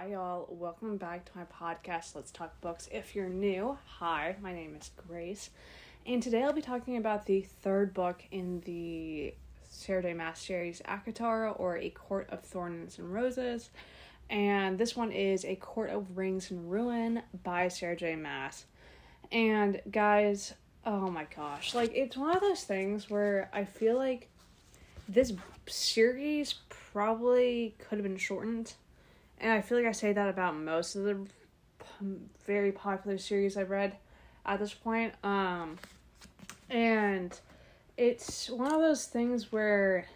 Hi, y'all. Welcome back to my podcast, Let's Talk Books. If you're new, hi, my name is Grace, and today I'll be talking about the third book in the Sarah J. Maas series, ACOTAR, or A Court of Thorns and Roses. And this one is A Court of Wings and Ruin by Sarah J. Maas. And guys, oh my gosh, like it's one of those things where I feel like this series probably could have been shortened. And I feel like I say that about most of the very popular series I've read at this point. Um, and it's one of those things where.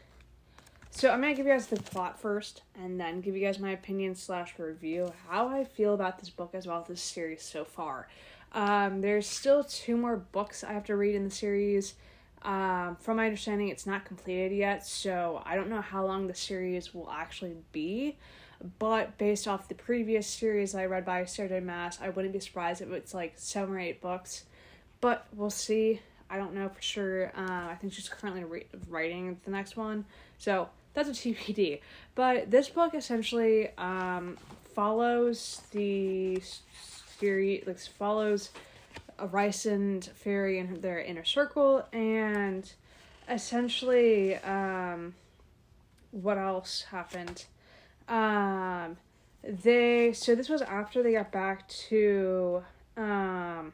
So I'm gonna give you guys the plot first, and then give you guys my opinion slash review how I feel about this book as well as this series so far. Um, there's still two more books I have to read in the series. Um, from my understanding, it's not completed yet, so I don't know how long the series will actually be. But based off the previous series I read by Sarah J. Maas, I wouldn't be surprised if it's like seven or eight books. But we'll see. I don't know for sure. Uh, I think she's currently re- writing the next one, so that's a TBD. But this book essentially um, follows the series, like follows a Rhysand Feyre and their inner circle, and essentially, um, what else happened? Um, they so this was after they got back to um.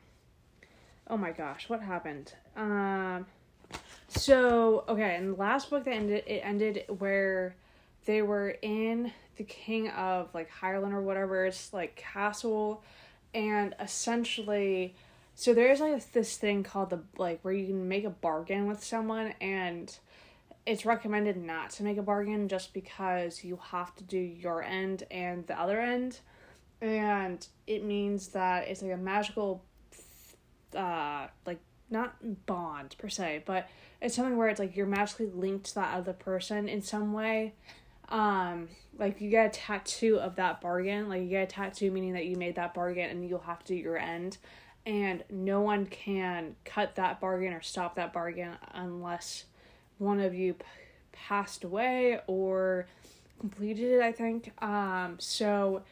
Oh my gosh, what happened? Um, so okay, and the last book that ended, it ended where they were in the king of like Highland or whatever it's like castle, and essentially so there's like this thing called the like where you can make a bargain with someone and it's recommended not to make a bargain just because you have to do your end and the other end. And it means that it's like a magical uh like not bond per se but it's something where it's like you're magically linked to that other person in some way. Um like you get a tattoo of that bargain. Like you get a tattoo meaning that you made that bargain and you'll have to do your end. And no one can cut that bargain or stop that bargain unless one of you p- passed away or completed it i think. Um so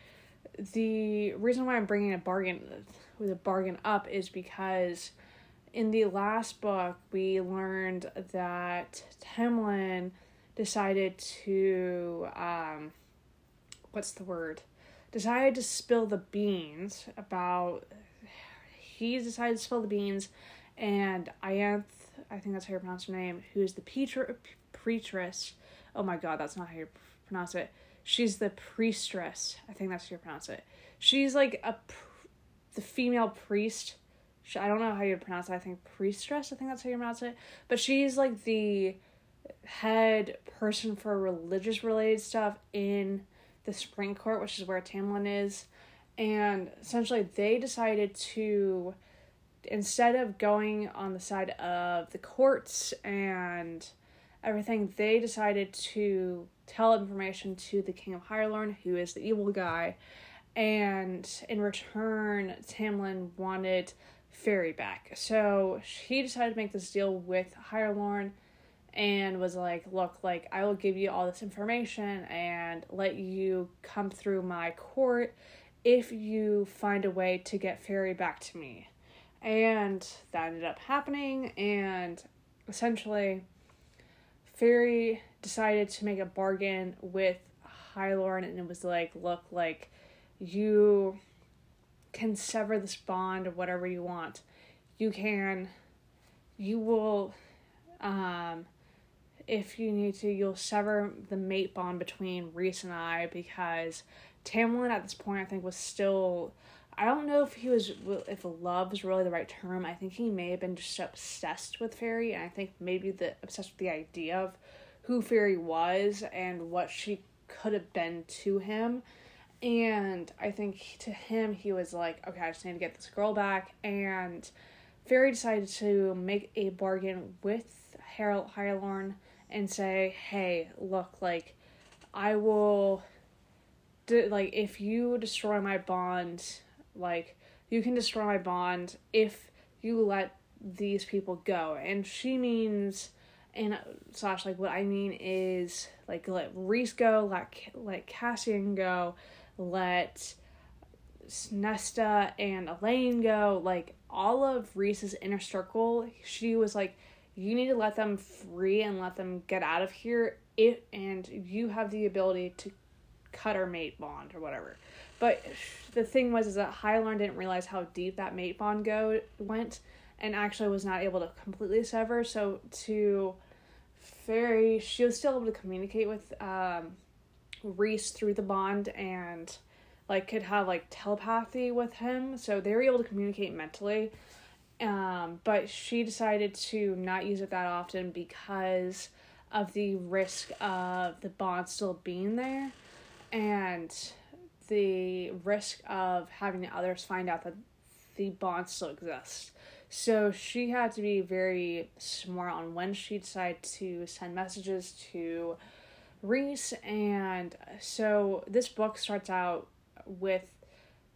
the reason why i'm bringing a bargain with a bargain up is because in the last book we learned that Tamlin decided to um what's the word? Decided to spill the beans about he decided to spill the beans, and Ianthe, I think that's how you pronounce her name, who is the Peter, pretress. Oh my god, that's not how you pronounce it. She's the priestress. I think that's how you pronounce it. She's like a the female priest. I don't know how you pronounce it. I think priestress. I think that's how you pronounce it. But she's like the head person for religious related stuff in the Spring Court, which is where Tamlin is and essentially they decided to instead of going on the side of the courts and everything they decided to tell information to the king of Hyrelorn who is the evil guy and in return Tamlin wanted Feyre back so he decided to make this deal with Hyrelorn and was like look like I will give you all this information and let you come through my court if you find a way to get Feyre back to me. And that ended up happening, and essentially, Feyre decided to make a bargain with Hylorn, and it was like, look, like, you can sever this bond of whatever you want. You can, you will, um, if you need to, you'll sever the mate bond between Rhys and I because Tamlin at this point I think was still I don't know if he was if love is really the right term. I think he may have been just obsessed with Feyre, and I think maybe the obsessed with the idea of who Feyre was and what she could have been to him. And I think to him he was like, okay, I just need to get this girl back. And Feyre decided to make a bargain with Harold Hyrelorn and say, hey, look, like I will Do, like if you destroy my bond, like you can destroy bond if you let these people go. And she means and uh, slash like what I mean is like let Rhys go, let let Cassian go, let Nesta and Elain go, like all of Rhys's inner circle, she was like, you need to let them free and let them get out of here. If and you have the ability to cut our mate bond or whatever. But the thing was is that Hylorn didn't realize how deep that mate bond go went, and actually was not able to completely sever. So to Feyre, she was still able to communicate with um, Rhys through the bond and like could have like telepathy with him so they were able to communicate mentally um, but she decided to not use it that often because of the risk of the bond still being there and the risk of having the others find out that the bond still exists so she had to be very smart on when she decided to send messages to Rhys. and so this book starts out with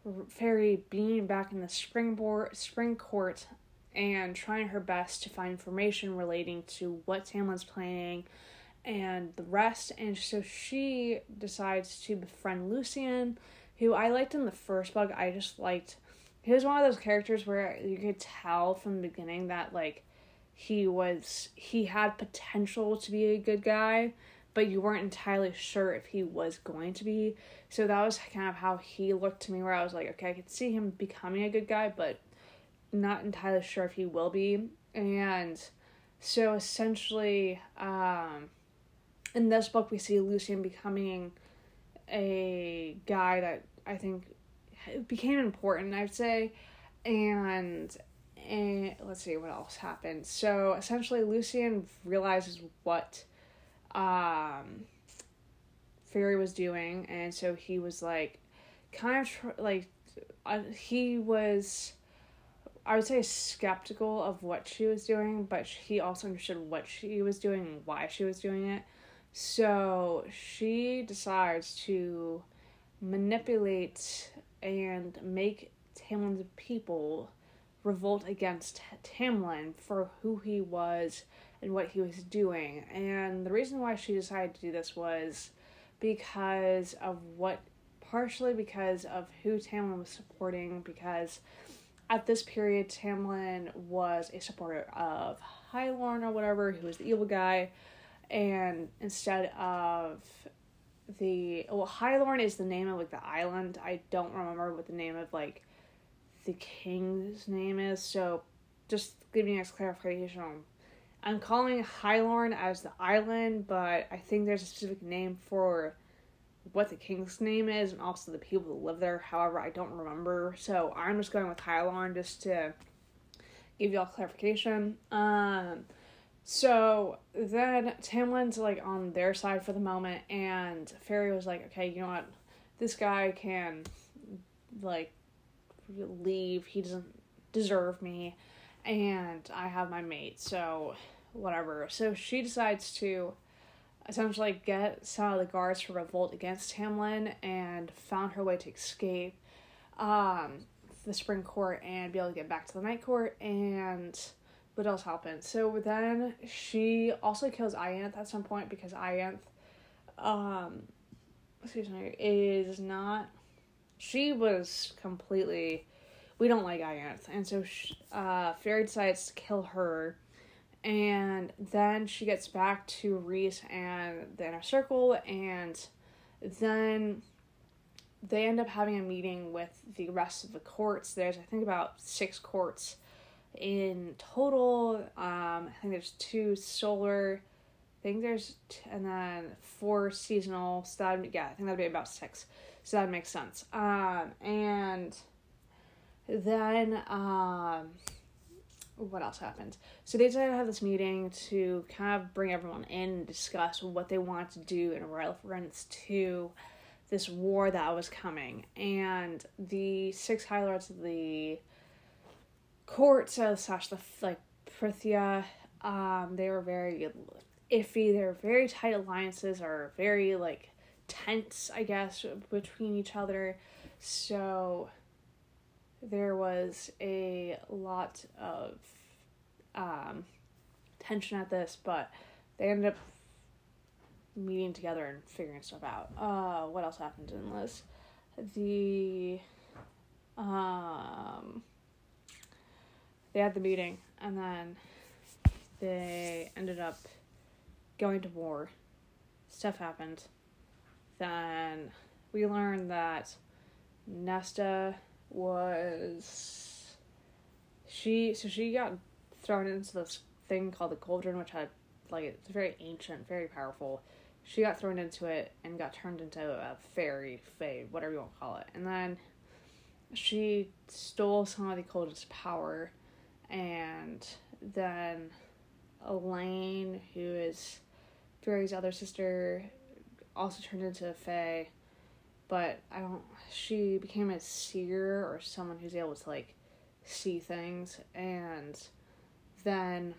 Feyre being back in the spring board, spring court and trying her best to find information relating to what Tamlin's planning and the rest. And so she decides to befriend Lucien, who I liked in the first book. I just liked he was one of those characters where you could tell from the beginning that like he was he had potential to be a good guy but you weren't entirely sure if he was going to be. So that was kind of how he looked to me, where I was like, okay, I could see him becoming a good guy, but not entirely sure if he will be. And so essentially, um, in this book, we see Lucien becoming a guy that I think became important, I'd say. And and let's see what else happened. So essentially, Lucien realizes what um, Feyre was doing, and so he was like, kind of tr- like, uh, he was, I would say, skeptical of what she was doing, but he also understood what she was doing and why she was doing it. So she decides to manipulate and make Tamlin's people revolt against Tamlin for who he was and what he was doing. And the reason why she decided to do this was because of what, partially because of who Tamlin was supporting, because at this period, Tamlin was a supporter of Hylorn or whatever, who was the evil guy, and instead of the well, Hylorn is the name of like the island. I don't remember what the name of like the king's name is. So, just giving a clarification on I'm calling Hylorn as the island, but I think there's a specific name for what the king's name is and also the people that live there. However, I don't remember. So I'm just going with Hylorn just to give y'all clarification. Um, so then Tamlin's like on their side for the moment, and Feyre was like, okay, you know what? This guy can like leave. He doesn't deserve me and I have my mate, so whatever. So she decides to essentially get some of the guards to revolt against Tamlin and found her way to escape um, the spring court and be able to get back to the night court and what else happened? So then she also kills Ianthe at some point because Ianthe um excuse me is not she was completely we don't like Ianthe, and so she, uh, Feyre decides to kill her, and then she gets back to Rhys and the inner circle, and then they end up having a meeting with the rest of the courts. There's I think about six courts in total. Um, I think there's two solar. I think there's t- and then four seasonal. So that yeah, I think that'd be about six. So that makes sense. Um, and then um what else happened? So they decided to have this meeting to kind of bring everyone in and discuss what they want to do in reference to this war that was coming. And the six High Lords of the court, so slash the like Prythian, um, they were very iffy. They very tight alliances, are very like tense, I guess, between each other. So there was a lot of um, tension at this, but they ended up meeting together and figuring stuff out. Uh, what else happened in this? the um they had the meeting and then they ended up going to war. Stuff happened. Then we learned that Nesta was she so she got thrown into this thing called the cauldron which had like it's very ancient, very powerful. She got thrown into it and got turned into a fairy, fae, whatever you want to call it. And then she stole some of the cauldron's power and then Elain, who is Feyre's other sister, also turned into a Fae, but I don't. She became a seer or someone who's able to like see things, and then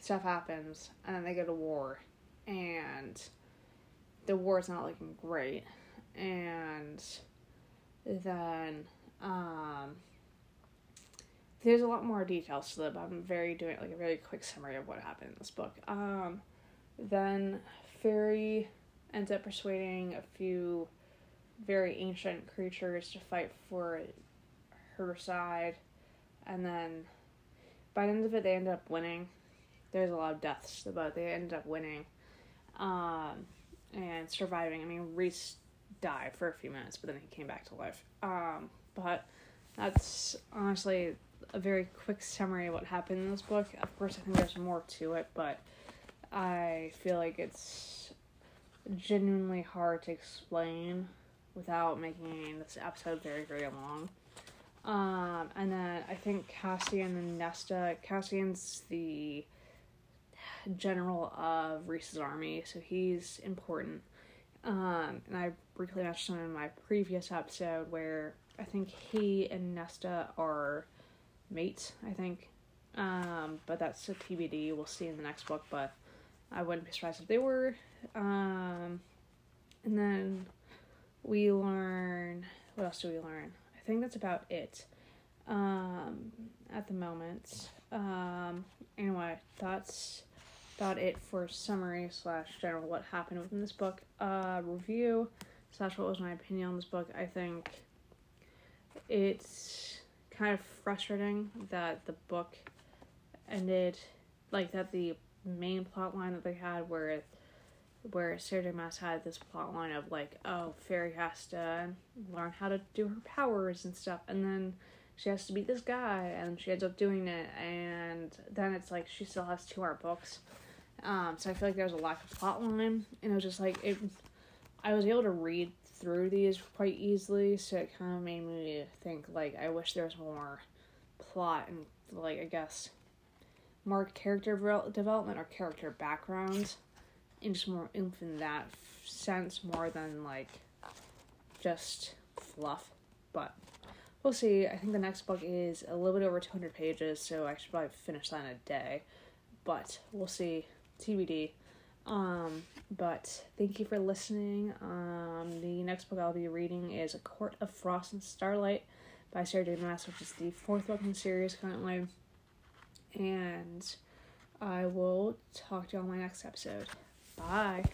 stuff happens, and then they go to war, and the war is not looking great, and then um there's a lot more details to it, but I'm very doing like a very quick summary of what happened in this book. Um, then Feyre ends up persuading a few very ancient creatures to fight for her side, and then by the end of it, they end up winning. There's a lot of deaths, but they end up winning um, and surviving. I mean, Rhys died for a few minutes, but then he came back to life. Um, but that's honestly a very quick summary of what happened in this book. Of course, I think there's more to it, but I feel like it's genuinely hard to explain without making this episode very, very long. Um, and then I think Cassian and Nesta. Cassian's the general of Rhys's army, so he's important. Um, and I briefly mentioned in my previous episode where I think he and Nesta are mates, I think. Um, but that's a TBD. We'll see in the next book, but I wouldn't be surprised if they were. Um, and then we learn. What else do we learn? I think that's about it um, at the moment. Um, anyway, that's about it for summary slash general what happened within this book. Uh, review slash what was my opinion on this book. I think it's kind of frustrating that the book ended like that the main plot line that they had where where Sarah J Maas had this plot line of like, oh, Feyre has to learn how to do her powers and stuff and then she has to beat this guy and she ends up doing it and then it's like she still has two art books. Um, so I feel like there was a lack of plot line and it was just like it I was able to read through these quite easily, so it kind of made me think like I wish there was more plot and like I guess more character development or character backgrounds, and just more oomph in that sense more than like just fluff. But we'll see. I think the next book is a little bit over 200 pages, so I should probably finish that in a day. But we'll see. TBD. Um, but thank you for listening. Um, the next book I'll be reading is A Court of Frost and Starlight by Sarah J. Maas, which is the fourth book in the series currently. And I will talk to you on my next episode. Bye.